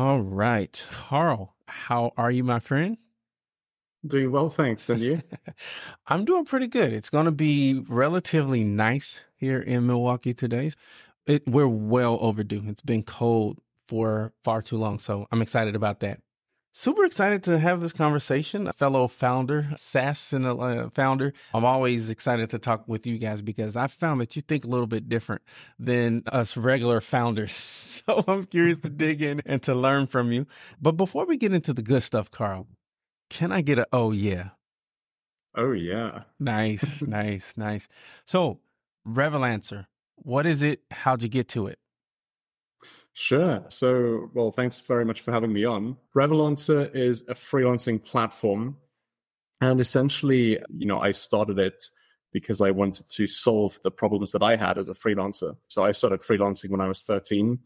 All right, Karl, how are you, my friend? Doing well, thanks. And you? I'm doing pretty good. It's going to be relatively nice here in Milwaukee today. It, we're well overdue. It's been cold for far too long, so I'm excited about that. Super excited to have this conversation. A fellow founder, SaaS and a uh, founder. I'm always excited to talk with you guys because I found that you think a little bit different than us regular founders. So I'm curious to dig in and to learn from you. But before we get into the good stuff, Karl, can I get a oh yeah? Oh yeah. Nice, nice, nice. So, Revolancer, what is it? How'd you get to it? Sure. So, well, thanks very much for having me on. Revolancer is a freelancing platform. And essentially, you know, I started it because I wanted to solve the problems that I had as a freelancer. So I started freelancing when I was 13,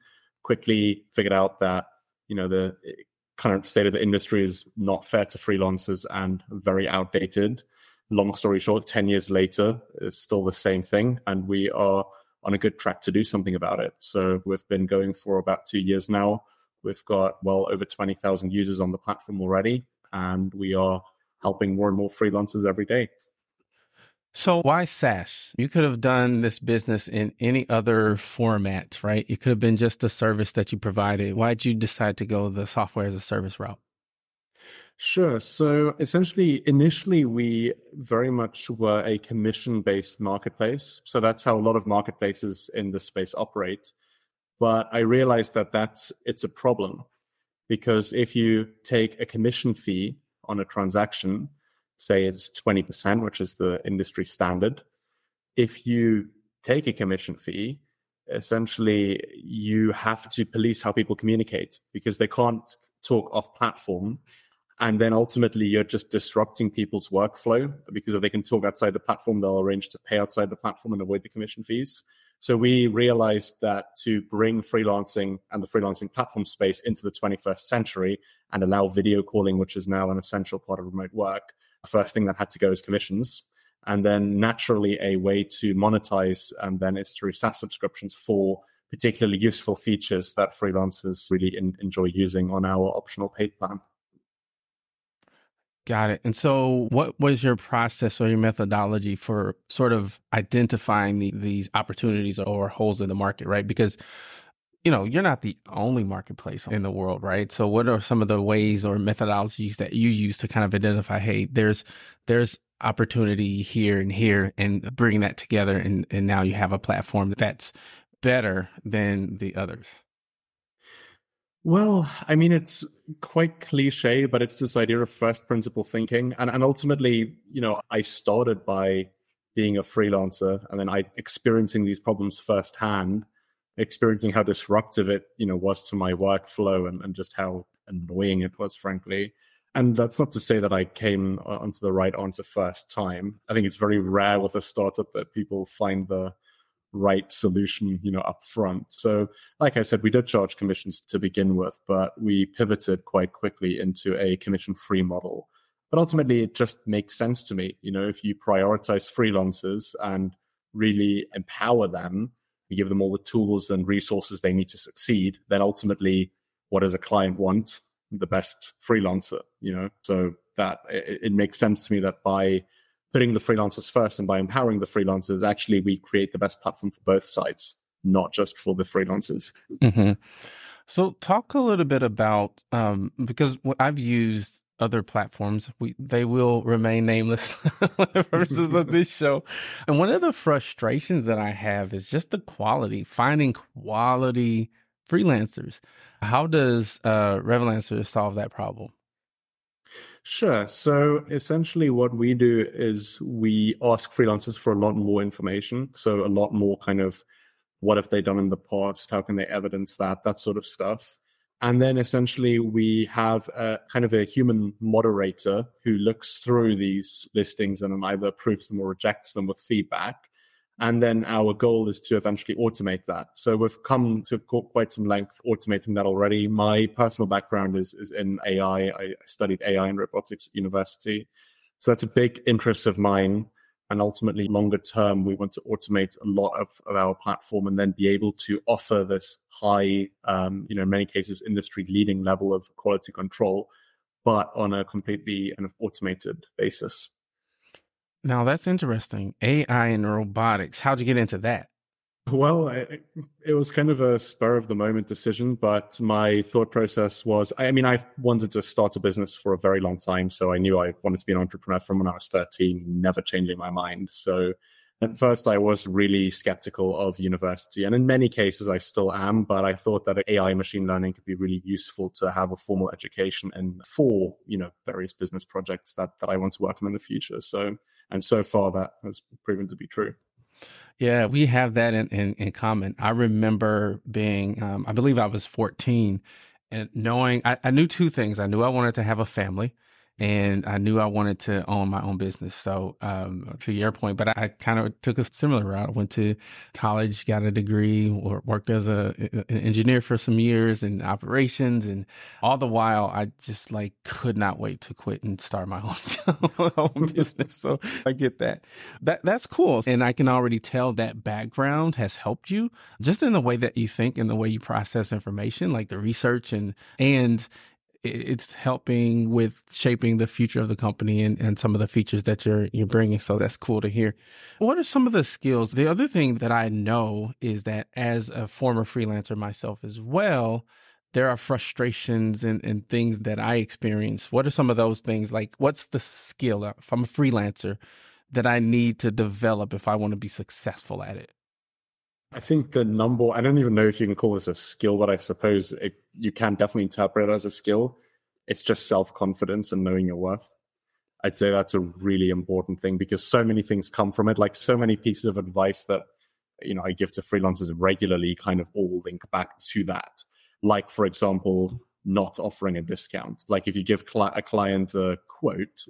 quickly figured out that, you know, the eh, current state of the industry is not fair to freelancers and very outdated. Long story short, 10 years later, it's still the same thing. And we are on a good track to do something about it. So we've been going for about two years now. We've got well over 20,000 users on the platform already, and we are helping more and more freelancers every day. So why SaaS? You could have done this business in any other format, right? It could have been just a service that you provided. Why did you decide to go the software as a service route? Sure. So essentially, initially, we very much were a commission based marketplace. So that's how a lot of marketplaces in this space operate. But I realized that that's it's a problem because if you take a commission fee on a transaction, say it's 20%, which is the industry standard, if you take a commission fee, essentially you have to police how people communicate because they can't talk off platform and then ultimately you're just disrupting people's workflow because if they can talk outside the platform they'll arrange to pay outside the platform and avoid the commission fees. So we realized that to bring freelancing and the freelancing platform space into the 21st century and allow video calling which is now an essential part of remote work the first thing that had to go is commissions. And then naturally a way to monetize and then it's through saas subscriptions for particularly useful features that freelancers really in, enjoy using on our optional paid plan Got it. And so, what was your process or your methodology for sort of identifying the, these opportunities or holes in the market, right? Because, you know, you're not the only marketplace in the world, right? So, what are some of the ways or methodologies that you use to kind of identify, hey, there's there's opportunity here and here, and bring that together, and and now you have a platform that's better than the others. Well, I mean, it's quite cliche, but it's this idea of first principle thinking. And, and ultimately, you know, I started by being a freelancer and then I experiencing these problems firsthand, experiencing how disruptive it, you know, was to my workflow and, and just how annoying it was, frankly. And that's not to say that I came onto the right answer first time. I think it's very rare with a startup that people find the right solution, you know, up front. So, like I said, we did charge commissions to begin with, but we pivoted quite quickly into a commission-free model. But ultimately, it just makes sense to me. You know, if you prioritize freelancers and really empower them, you give them all the tools and resources they need to succeed, then ultimately, what does a client want? The best freelancer, you know. So that it, it makes sense to me that by putting the freelancers first and by empowering the freelancers, actually we create the best platform for both sides, not just for the freelancers. Mm-hmm. So talk a little bit about um, because I've used other platforms. We they will remain nameless for the purposes of this show. And one of the frustrations that I have is just the quality, finding quality freelancers. How does uh, Revolancer solve that problem? Sure. So essentially, what we do is we ask freelancers for a lot more information. So, a lot more kind of what have they done in the past? How can they evidence that? That sort of stuff. And then essentially, we have a kind of a human moderator who looks through these listings and either approves them or rejects them with feedback. And then our goal is to eventually automate that. So we've come to quite some length automating that already. My personal background is, is in AI. I studied AI and robotics at university. So that's a big interest of mine. And ultimately, longer term, we want to automate a lot of, of our platform and then be able to offer this high, um, you know, in many cases, industry leading level of quality control, but on a completely kind of automated basis. Now that's interesting. AI and robotics. How'd you get into that? Well, it, was kind of a spur of the moment decision, but my thought process was I mean, I wanted to start a business for a very long time. So I knew I wanted to be an entrepreneur from when I was 13, never changing my mind. So at first, I was really skeptical of university. And in many cases, I still am. But I thought that AI machine learning could be really useful to have a formal education and for, you know, various business projects that, that I want to work on in the future. So and so far, that has proven to be true. Yeah, we have that in, in, in common. I remember being, um, I believe I was 14 and knowing, I, I knew two things. I knew I wanted to have a family and I knew I wanted to own my own business. So, um, to your point, but I kind of took a similar route. I went to college, got a degree, or worked as a an engineer for some years in operations, and all the while, I just like could not wait to quit and start my own, own business. So I get that. That that's cool, and I can already tell that background has helped you just in the way that you think and the way you process information, like the research and and it's helping with shaping the future of the company and, and some of the features that you're you're bringing. So that's cool to hear. What are some of the skills? The other thing that I know is that as a former freelancer myself as well, there are frustrations and, and things that I experience. What are some of those things? Like, what's the skill uh, if I'm a freelancer that I need to develop if I want to be successful at it? I think the number, I don't even know if you can call this a skill, but I suppose it, you can definitely interpret it as a skill. It's just self confidence and knowing your worth. I'd say that's a really important thing because so many things come from it. Like so many pieces of advice that, you know, I give to freelancers regularly kind of all link back to that. Like, for example, not offering a discount. Like if you give a client a quote,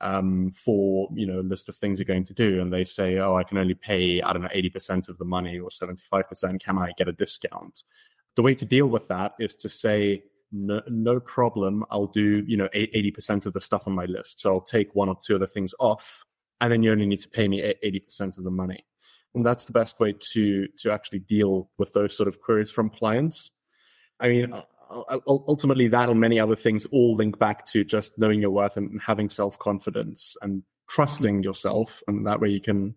um, for you know a list of things you're going to do, and they say, "Oh, I can only pay I don't know eighty percent of the money or seventy five percent. Can I get a discount?" The way to deal with that is to say, "No, no problem. I'll do you know eighty percent of the stuff on my list. So I'll take one or two of the things off, and then you only need to pay me eighty percent of the money." And that's the best way to to actually deal with those sort of queries from clients. I mean, ultimately that and many other things all link back to just knowing your worth and having self-confidence and trusting yourself and that way you can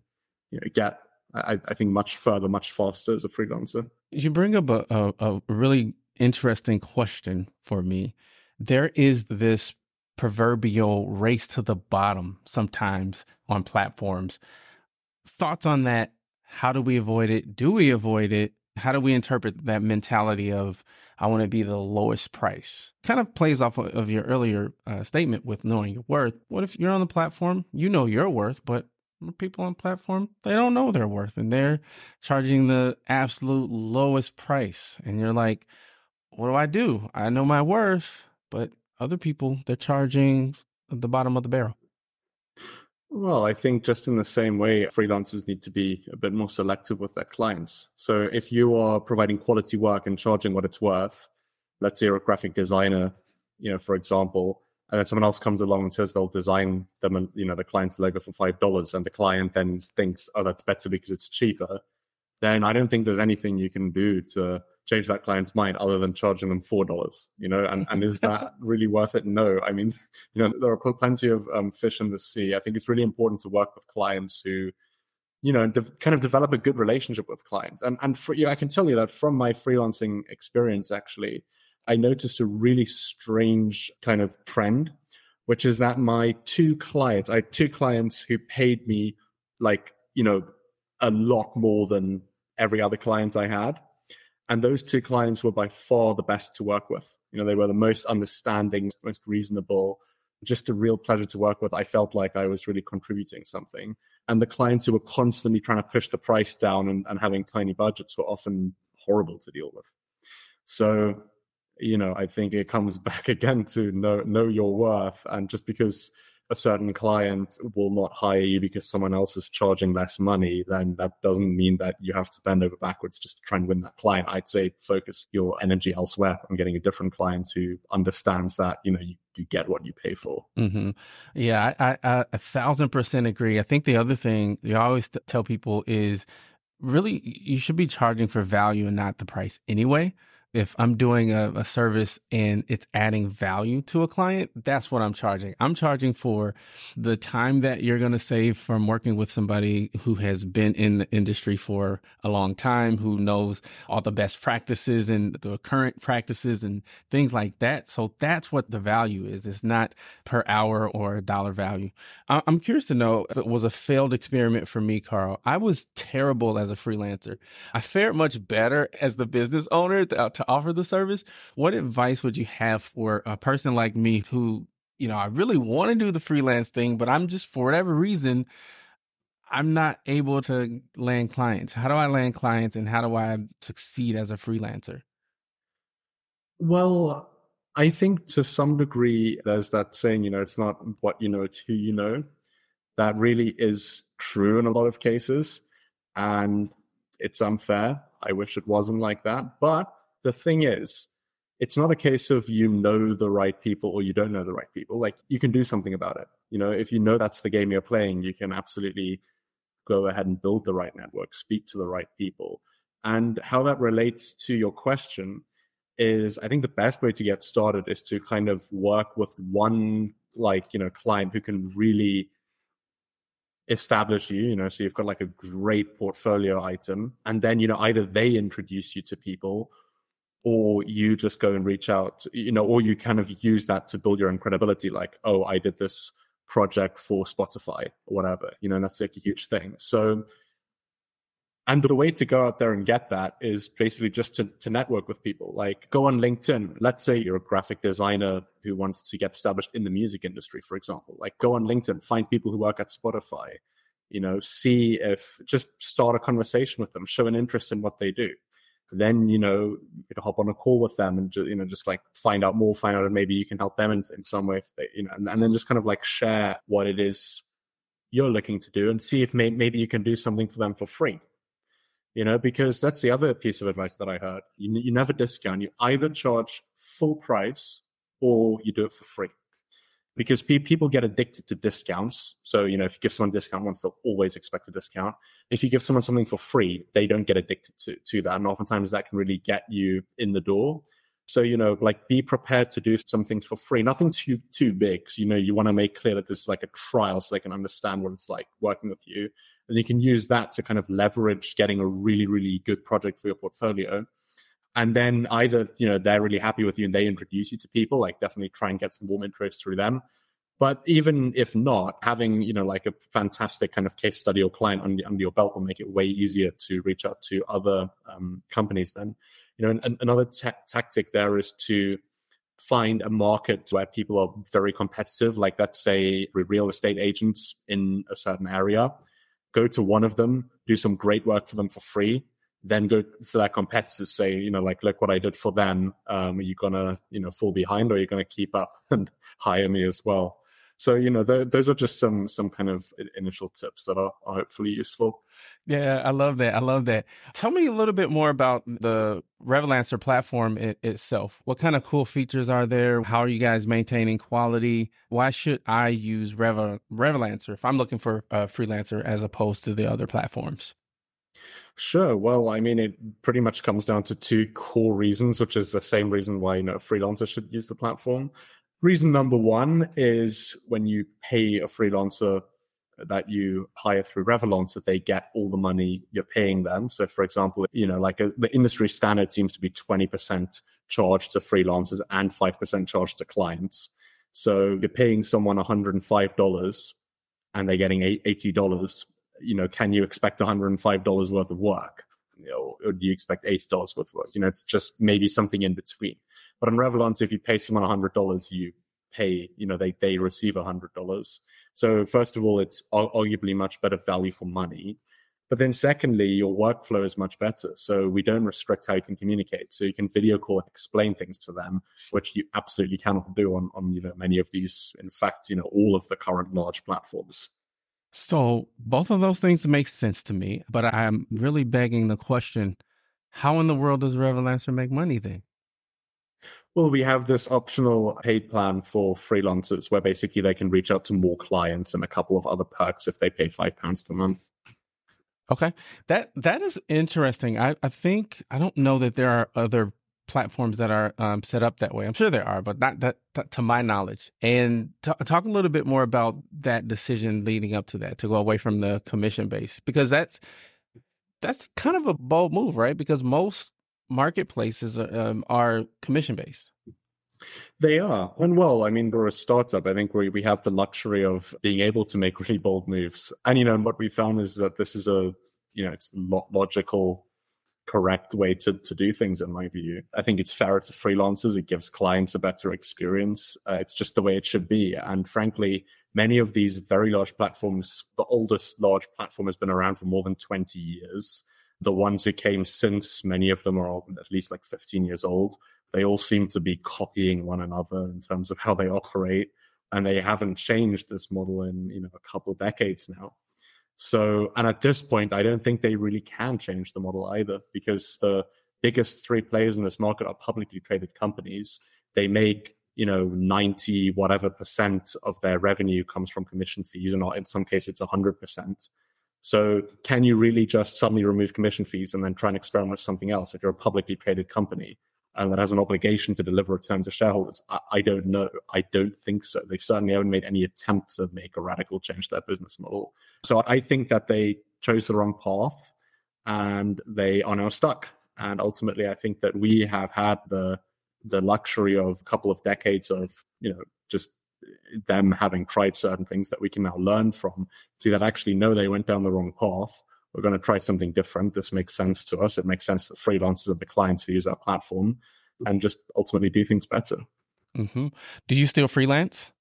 you know, get I, I, think much further much faster as a freelancer. You bring up a, a, a really interesting question for me. There is this proverbial race to the bottom sometimes on platforms. Thoughts on that? How do we avoid it? Do we avoid it how do we interpret that mentality of I want to be the lowest price. Kind of plays off of your earlier uh, statement with knowing your worth. What if you're on the platform, you know your worth, but people on platform they don't know their worth and they're charging the absolute lowest price and you're like what do i do i know my worth but other people they're charging the bottom of the barrel well, I think just in the same way, freelancers need to be a bit more selective with their clients. So if you are providing quality work and charging what it's worth, let's say you're a graphic designer, you know, for example, and then someone else comes along and says they'll design them, you know, the client's logo for five dollars, and the client then thinks, oh, that's better because it's cheaper. Then I don't think there's anything you can do to change that client's mind other than charging them four dollars you know? And, and is that really worth it? No. I mean you know there are plenty of um, fish in the sea. I think it's really important to work with clients who you know de- kind of develop a good relationship with clients. And and for you i can tell you that from my freelancing experience actually i noticed a really strange kind of trend which is that my two clients i had two clients who paid me like you know a lot more than every other client i had and those two clients were by far the best to work with. You know, they were the most understanding, most reasonable, just a real pleasure to work with. I felt like I was really contributing something. And the clients who were constantly trying to push the price down and, and having tiny budgets were often horrible to deal with. So, you know, I think it comes back again to know know your worth. And just because a certain client will not hire you because someone else is charging less money, then that doesn't mean that you have to bend over backwards just to try and win that client. I'd say focus your energy elsewhere on getting a different client who understands that, you know, you, you get what you pay for. Mm-hmm. Yeah, I, I, I, a thousand percent agree. I think the other thing you always tell people is really you should be charging for value and not the price anyway if I'm doing a, a, service and it's adding value to a client, that's what I'm charging. I'm charging for the time that you're going to save from working with somebody who has been in the industry for a long time, who knows all the best practices and the current practices and things like that. So that's what the value is. It's not per hour or a dollar value. I'm curious to know if it was a failed experiment for me, Karl. I was terrible as a freelancer. I fared much better as the business owner to offer the service. What advice would you have for a person like me who, you know, I really want to do the freelance thing, but I'm just for whatever reason, I'm not able to land clients. How do I land clients and how do I succeed as a freelancer? Well, I think to some degree, there's that saying, you know, it's not what you know, it's who you know. That really is true in a lot of cases. And it's unfair. I wish it wasn't like that. But the thing is, it's not a case of you know the right people or you don't know the right people. Like you can do something about it. You know, if you know that's the game you're playing, you can absolutely go ahead and build the right network, speak to the right people. And how that relates to your question is I think the best way to get started is to kind of work with one like, you know, client who can really establish you, you know, so you've got like a great portfolio item. And then, you know, either they introduce you to people or you just go and reach out, you know, or you kind of use that to build your own credibility, like, oh, I did this project for Spotify or whatever, you know, and that's like a huge thing. So, and the way to go out there and get that is basically just to, to network with people. Like go on LinkedIn. Let's say you're a graphic designer who wants to get established in the music industry, for example. Like go on LinkedIn, find people who work at Spotify, you know, see if just start a conversation with them, show an interest in what they do then you know you could hop on a call with them and just, you know just like find out more find out if maybe you can help them in, in some way they, you know and, and, then just kind of like share what it is you're looking to do and see if may, maybe you can do something for them for free. You know because that's the other piece of advice that i heard. You, you never discount. You either charge full price or you do it for free because pe- people get addicted to discounts. So, you know, if you give someone a discount once, they'll always expect a discount. If you give someone something for free, they don't get addicted to, to that. And oftentimes that can really get you in the door. So, you know, like be prepared to do some things for free, nothing too, too big. So, you know, you want to make clear that this is like a trial so they can understand what it's like working with you. And you can use that to kind of leverage getting a really, really good project for your portfolio and then either you know they're really happy with you and they introduce you to people like definitely try and get some warm interest through them. But even if not having you know like a fantastic kind of case study or client under, under your belt will make it way easier to reach out to other um, companies then. You know and, another tactic there is to find a market where people are very competitive. Like let's say real estate agents in a certain area. Go to one of them do some great work for them for free then go to their competitors say, you know, like, look what I did for them. Um, are you gonna, you know, fall behind, or are you gonna keep up and hire me as well? So, you know, th- those are just some some kind of initial tips that are, are hopefully useful. Yeah, I love that. I love that. Tell me a little bit more about the Revolancer platform it, itself. What kind of cool features are there? How are you guys maintaining quality? Why should I use Rev- Revolancer if I'm looking for a freelancer as opposed to the other platforms? Sure. Well, I mean, it pretty much comes down to two core reasons, which is the same reason why you know freelancers should use the platform. Reason number one is when you pay a freelancer that you hire through Revolancer, that they get all the money you're paying them. So, for example, you know, like a, the industry standard seems to be 20% charged to freelancers and 5% charged to clients. So you're paying someone $105 and they're getting $80 you know, can you expect $105 worth of work? You know, or do you expect $80 worth of work? You know, it's just maybe something in between. But on Revolancer, if you pay someone $100, you pay, you know, they, they receive $100. So first of all, it's arguably much better value for money. But then secondly, your workflow is much better. So we don't restrict how you can communicate. So you can video call and explain things to them, which you absolutely cannot do on, on you know many of these, in fact, you know, all of the current large platforms. So both of those things make sense to me, but I'm really begging the question, how in the world does Revolancer make money then? Well, we have this optional paid plan for freelancers where basically they can reach out to more clients and a couple of other perks if they pay five pounds per month. Okay. That that is interesting. I, I think I don't know that there are other platforms that are um, set up that way. I'm sure there are, but not that, to my knowledge. And t- talk a little bit more about that decision leading up to that to go away from the commission base because that's that's kind of a bold move, right? Because most marketplaces are, um, are commission based. They are. And well, I mean, we're a startup. I think we, we have the luxury of being able to make really bold moves. And, you know, what we found is that this is a, you know, it's logical correct way to, to do things in my view. I think it's fairer to freelancers. It gives clients a better experience. Uh, it's just the way it should be. And frankly many of these very large platforms the oldest large platform has been around for more than 20 years. The ones who came since many of them are at least like 15 years old. They all seem to be copying one another in terms of how they operate and they haven't changed this model in you know a couple of decades now so, and at this point, I don't think they really can change the model either because the biggest three players in this market are publicly traded companies. They make, you know, 90 whatever percent of their revenue comes from commission fees, and in some cases, it's 100%. So, can you really just suddenly remove commission fees and then try and experiment with something else if you're a publicly traded company? And that has an obligation to deliver returns to shareholders? I, I, don't know. I don't think so. They certainly haven't made any attempt to make a radical change to their business model. So I think that they chose the wrong path and they are now stuck. And ultimately, I think that we have had the the luxury of a couple of decades of you know just them having tried certain things that we can now learn from. See that actually no, they went down the wrong path we're going to try something different. This makes sense to us. It makes sense that freelancers are the clients who use our platform and just ultimately do things better. Mm-hmm. Do you still freelance?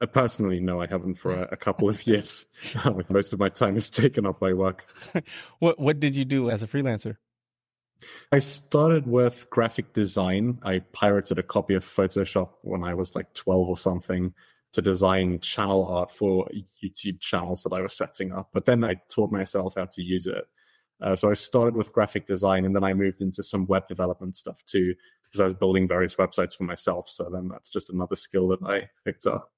Uh, personally, no, I haven't for a, a couple of years. Most of my time is taken up by work. what What did you do as a freelancer? I started with graphic design. I pirated a copy of Photoshop when I was like 12 or something to design channel art for YouTube channels that I was setting up. But then I taught myself how to use it. Uh, so I started with graphic design and then I moved into some web development stuff too, because I was building various websites for myself. So then that's just another skill that I picked up.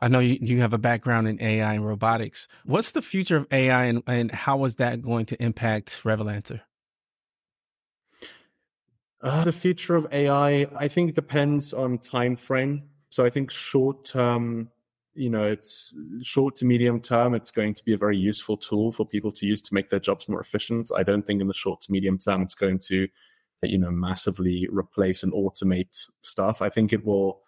I know you, you have a background in AI and robotics. What's the future of AI and, and how is that going to impact Revolancer? Uh, the future of AI, I think, depends on time frame. So I think short term, you know, it's short to medium term, it's going to be a very useful tool for people to use to make their jobs more efficient. I don't think in the short to medium term it's going to, you know, massively replace and automate stuff. I think it will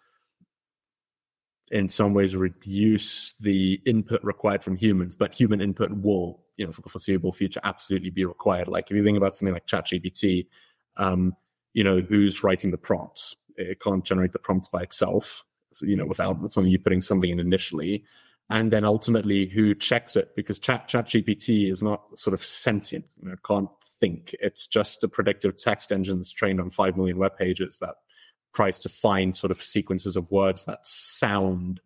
in some ways reduce the input required from humans, but human input will, you know, for the foreseeable future absolutely be required. Like if you think about something like ChatGPT, um, you know, who's writing the prompts? It can't generate the prompts by itself you know, without something you putting something in initially. And then ultimately who checks it because chat ChatGPT is not sort of sentient, you know, can't think. It's just a predictive text engine that's trained on five million web pages that tries to find sort of sequences of words that sound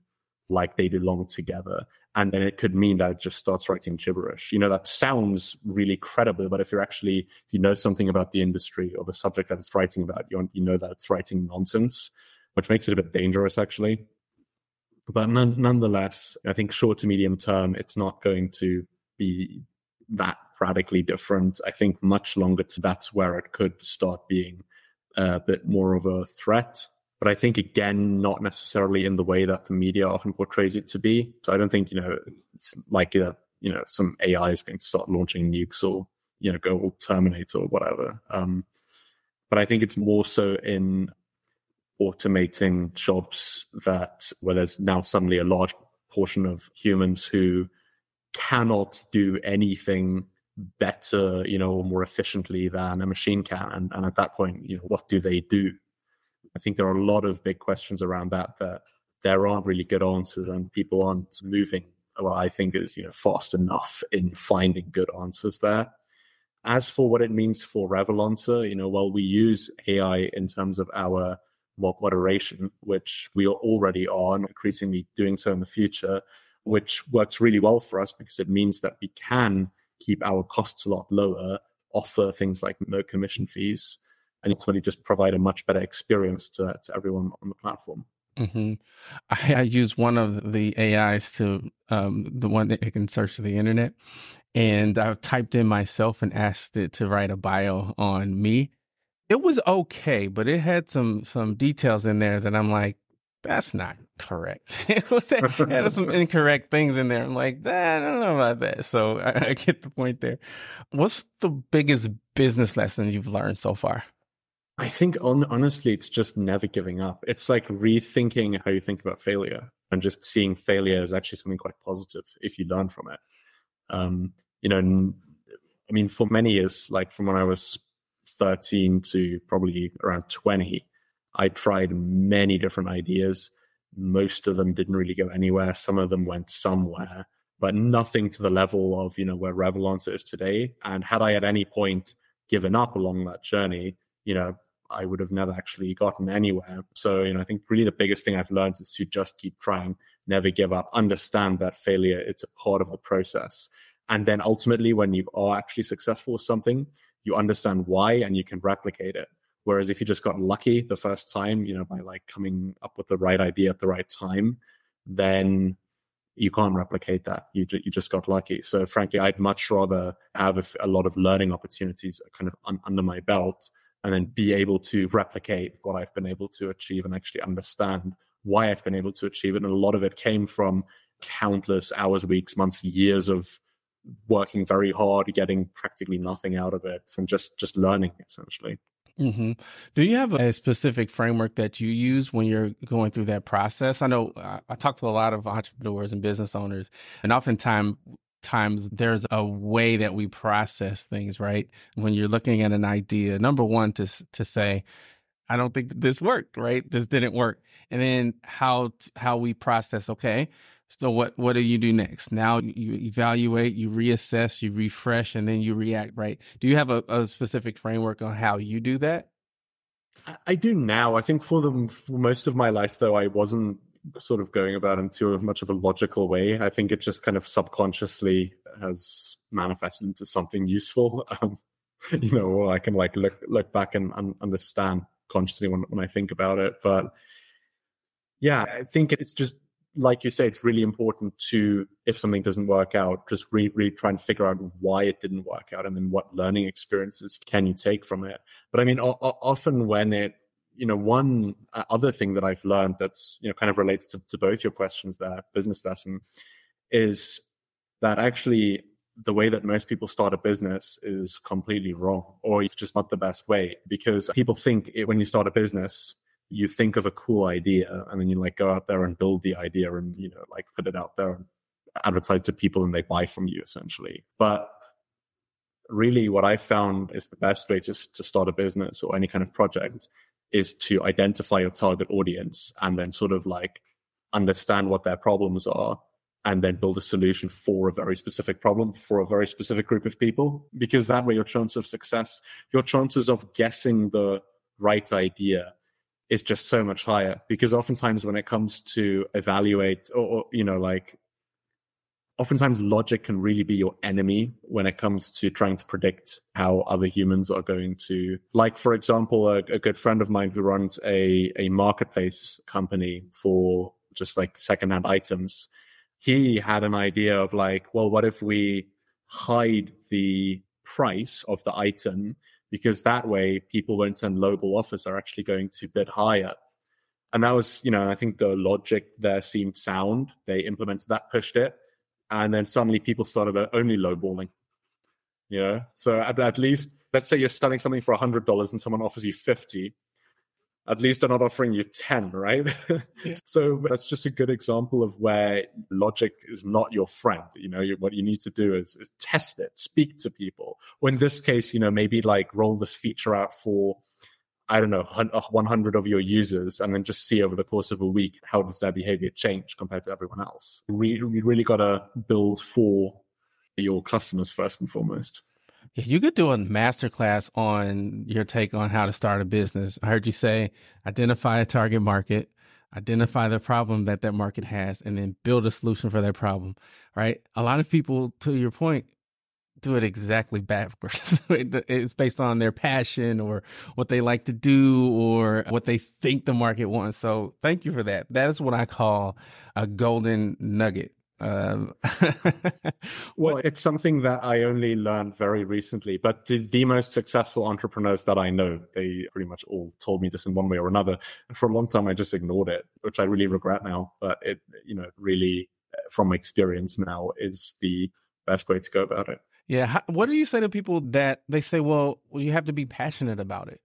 like they belong together. And then it could mean that it just starts writing gibberish. You know, that sounds really credible, but if you're actually, if you know something about the industry or the subject that it's writing about, you, you know that it's writing nonsense which makes it a bit dangerous actually. But nonetheless, I think short to medium term, it's not going to be that radically different. I think much longer that's where it could start being a bit more of a threat. But I think again, not necessarily in the way that the media often portrays it to be. So I don't think, you know, it's like, uh, you know, some AI is going to start launching nukes or, you know, go all Terminator or whatever. Um, but I think it's more so in automating jobs that where there's now suddenly a large portion of humans who cannot do anything better, you know, or more efficiently than a machine can. And, and at that point, you know, what do they do? I think there are a lot of big questions around that that there aren't really good answers and people aren't moving well, I think is, you know, fast enough in finding good answers there. As for what it means for Revolancer, you know, while we use AI in terms of our moderation, which we are already on, increasingly doing so in the future, which works really well for us because it means that we can keep our costs a lot lower, offer things like no commission fees, and ultimately just provide a much better experience to, to everyone on the platform. Mm-hmm. I, I, use one of the AIs to um, the one that it can search the internet, and I typed in myself and asked it to write a bio on me. It was okay, but it had some some details in there that I'm like, that's not correct. it was it had some incorrect things in there. I'm like, that I don't know about that. So I, I get the point there. What's the biggest business lesson you've learned so far? I think on, honestly, it's just never giving up. It's like rethinking how you think about failure and just seeing failure as actually something quite positive if you learn from it. Um, you know, I mean, for many years, like from when I was 13 to probably around 20, I tried many different ideas. Most of them didn't really go anywhere. Some of them went somewhere, but nothing to the level of, you know, where Revolancer is today. And had I at any point given up along that journey, you know, I would have never actually gotten anywhere. So, you know, I think really the biggest thing I've learned is to just keep trying, never give up, understand that failure, it's a part of the process. And then ultimately, when you are actually successful with something, you understand why and you can replicate it. Whereas if you just got lucky the first time, you know, by like coming up with the right idea at the right time, then you can't replicate that. You, you just got lucky. So frankly, I'd much rather have a, a lot of learning opportunities kind of un, under my belt and then be able to replicate what I've been able to achieve and actually understand why I've been able to achieve it. And a lot of it came from countless hours, weeks, months, years of working very hard, getting practically nothing out of it, and just just learning essentially. Mm-hmm. Do you have a specific framework that you use when you're going through that process? I know I, I talk to a lot of entrepreneurs and business owners, and oftentimes times there's a way that we process things, right? When you're looking at an idea, number one, to to say, I don't think this worked, right? This didn't work, and then how how we process. Okay, so what what do you do next? Now you evaluate, you reassess, you refresh, and then you react. Right? Do you have a, a specific framework on how you do that? I do now. I think for the for most of my life, though, I wasn't sort of going about into much of a logical way. I think it just kind of subconsciously has manifested into something useful. Um, you know, I can like look look back and, and understand consciously when when I think about it. But yeah, I think it's just like you say, it's really important to, if something doesn't work out, just really, really try and figure out why it didn't work out and then what learning experiences can you take from it. But I mean, o- often when it you know, one uh, other thing that I've learned that's, you know, kind of relates to, to both your questions there, business lesson, is that actually the way that most people start a business is completely wrong, or it's just not the best way. Because people think it, when you start a business, you think of a cool idea and then you like go out there and build the idea and, you know, like put it out there and advertise to people and they buy from you essentially. But really what I found is the best way to, to start a business or any kind of project is to identify your target audience and then sort of like understand what their problems are and then build a solution for a very specific problem for a very specific group of people because that way your chance of success your chances of guessing the right idea is just so much higher because oftentimes when it comes to evaluate or, or you know like oftentimes logic can really be your enemy when it comes to trying to predict how other humans are going to like for example a, a, good friend of mine who runs a, a marketplace company for just like secondhand items he had an idea of like well what if we hide the price of the item because that way people won't send lowball offers are actually going to bid higher. And that was, you know, I think the logic there seemed sound. They implemented that, pushed it, and then suddenly people started only lowballing. You know, so at, at least let's say you're selling something for hundred dollars and someone offers you fifty at least they're not offering you 10 right? Yeah. so that's just a good example of where logic is not your friend. You know you, what you need to do is, is test it speak to people. Or in this case you know maybe like roll this feature out for i don't know uh, 100 of your users and then just see over the course of a week how does their behavior change compared to everyone else. We, we really got to build for your customers first and foremost yeah, you could do a masterclass on your take on how to start a business. I heard you say identify a target market, identify the problem that that market has, and then build a solution for that problem. Right? A lot of people, to your point, do it exactly backwards. it's based on their passion or what they like to do or what they think the market wants. So thank you for that. That is what I call a golden nugget um, well, it's something that I only learned very recently, but the, the, most successful entrepreneurs that I know, they pretty much all told me this in one way or another. And for a long time, I just ignored it, which I really regret now. But it, you know, really, from experience now, is the best way to go about it. Yeah. How, what do you say to people that they say, well, well, you have to be passionate about it?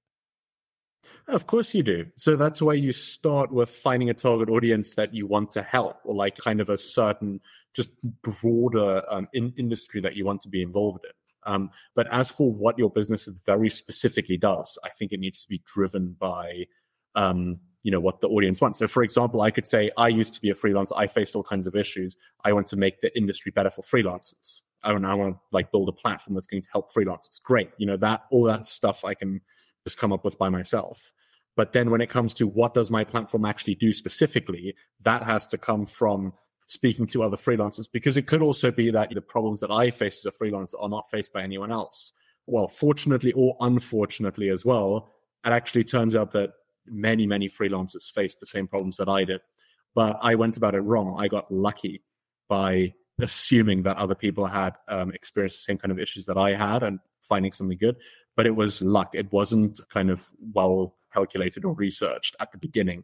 Of course you do. So that's why you start with finding a target audience that you want to help, or like kind of a certain, just broader um, in- industry that you want to be involved in. Um, but as for what your business very specifically does, I think it needs to be driven by, um, you know, what the audience wants. So, for example, I could say, I used to be a freelancer. I faced all kinds of issues. I want to make the industry better for freelancers. I want, I want to like build a platform that's going to help freelancers. Great, you know that all that stuff I can just come up with by myself. But then when it comes to what does my platform actually do specifically, that has to come from speaking to other freelancers because it could also be that the problems that I face as a freelancer are not faced by anyone else. Well, fortunately or unfortunately as well, it actually turns out that many, many freelancers faced the same problems that I did. But I went about it wrong. I got lucky by assuming that other people had um, experienced the same kind of issues that I had and finding something good but it was luck. It wasn't kind of well calculated or researched at the beginning.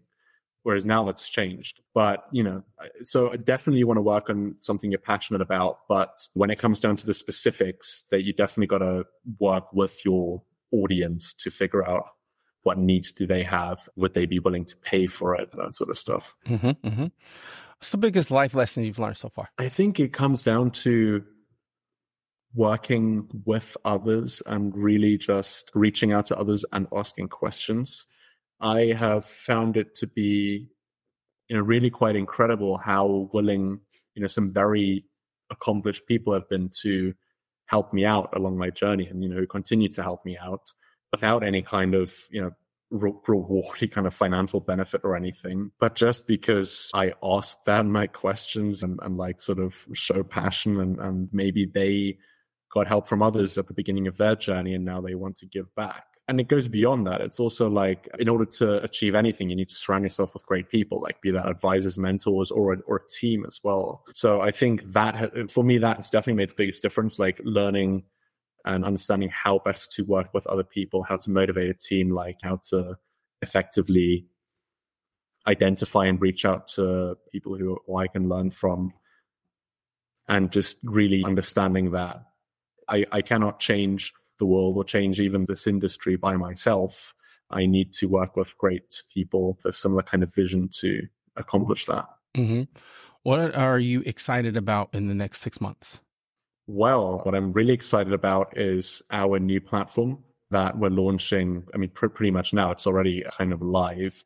Whereas now that's changed. But, you know, so definitely you want to work on something you're passionate about. But when it comes down to the specifics, that you definitely got to work with your audience to figure out what needs do they have? Would they be willing to pay for it? That sort of stuff. Mm-hmm, mm-hmm. What's the biggest life lesson you've learned so far? I think it comes down to working with others and really just reaching out to others and asking questions. I have found it to be, you know, really quite incredible how willing, you know, some very accomplished people have been to help me out along my journey and, you know, continue to help me out without any kind of, you know, re- rewardy kind of financial benefit or anything, but just because I asked them my questions and, and like sort of show passion and, and maybe they got help from others at the beginning of their journey and now they want to give back. And it goes beyond that. It's also like, in order to achieve anything, you need to surround yourself with great people, like be that advisors, mentors, or a, or a team as well. So I think that, for me, that has definitely made the biggest difference, like learning and understanding how best to work with other people, how to motivate a team, like how to effectively identify and reach out to people who, who I can learn from, and just really understanding that I, I cannot change the world or change even this industry by myself. I need to work with great people with a similar kind of vision to accomplish that. Mm-hmm. What are you excited about in the next six months? Well, what I'm really excited about is our new platform that we're launching. I mean, pr- pretty much now it's already kind of live.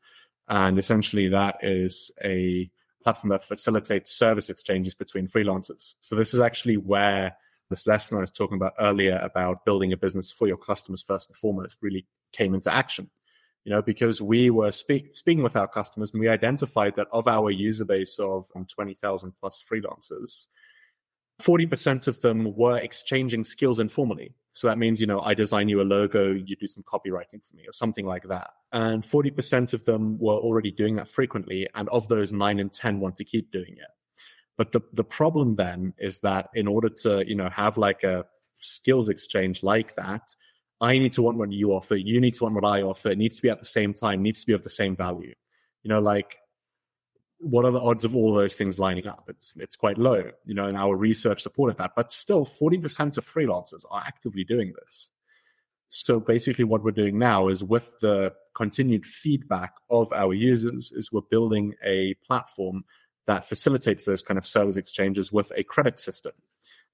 And essentially, that is a platform that facilitates service exchanges between freelancers. So, this is actually where this lesson I was talking about earlier about building a business for your customers first and foremost really came into action. You know, because we were speak, speaking with our customers and we identified that of our user base of um, 20,000 plus freelancers, 40% of them were exchanging skills informally. So that means, you know, I design you a logo, you do some copywriting for me or something like that. And 40% of them were already doing that frequently. And of those, nine and 10 want to keep doing it. But the, the problem then is that in order to, you know, have like a skills exchange like that, I need to want what you offer, you need to want what I offer. It needs to be at the same time, needs to be of the same value. You know, like what are the odds of all those things lining up? It's it's quite low, you know, and our research supported that. But still, 40% of freelancers are actively doing this. So basically, what we're doing now is with the continued feedback of our users, is we're building a platform that facilitates those kind of service exchanges with a credit system.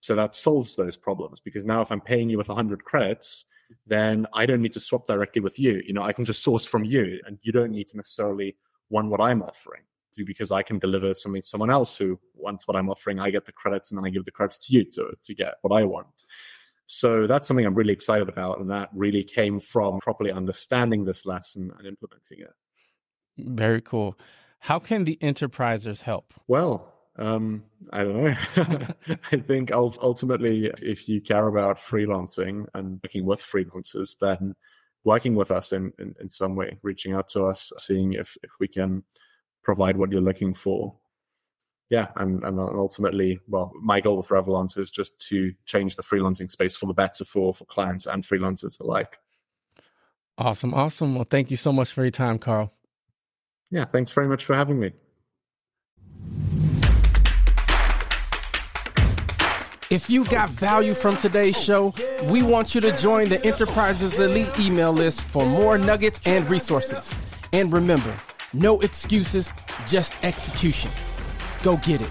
So that solves those problems because now if I'm paying you with 100 credits, then I don't need to swap directly with you. You know, I can just source from you, and you don't need to necessarily want what I'm offering to because I can deliver something to someone else who wants what I'm offering. I get the credits, and then I give the credits to you to to get what I want. So that's something I'm really excited about, and that really came from properly understanding this lesson and implementing it. Very cool. How can the enterprisers help? Well, um, I don't know. I think ultimately, if you care about freelancing and working with freelancers, then working with us in, in, in some way, reaching out to us, seeing if, if we can provide what you're looking for. Yeah, and, and ultimately, well, my goal with Revolancer is just to change the freelancing space for the better for, for clients and freelancers alike. Awesome, awesome. Well, thank you so much for your time, Karl. Yeah, thanks very much for having me. If you got value from today's show, we want you to join the Enterprises Elite email list for more nuggets and resources. And remember, no excuses, just execution. Go get it.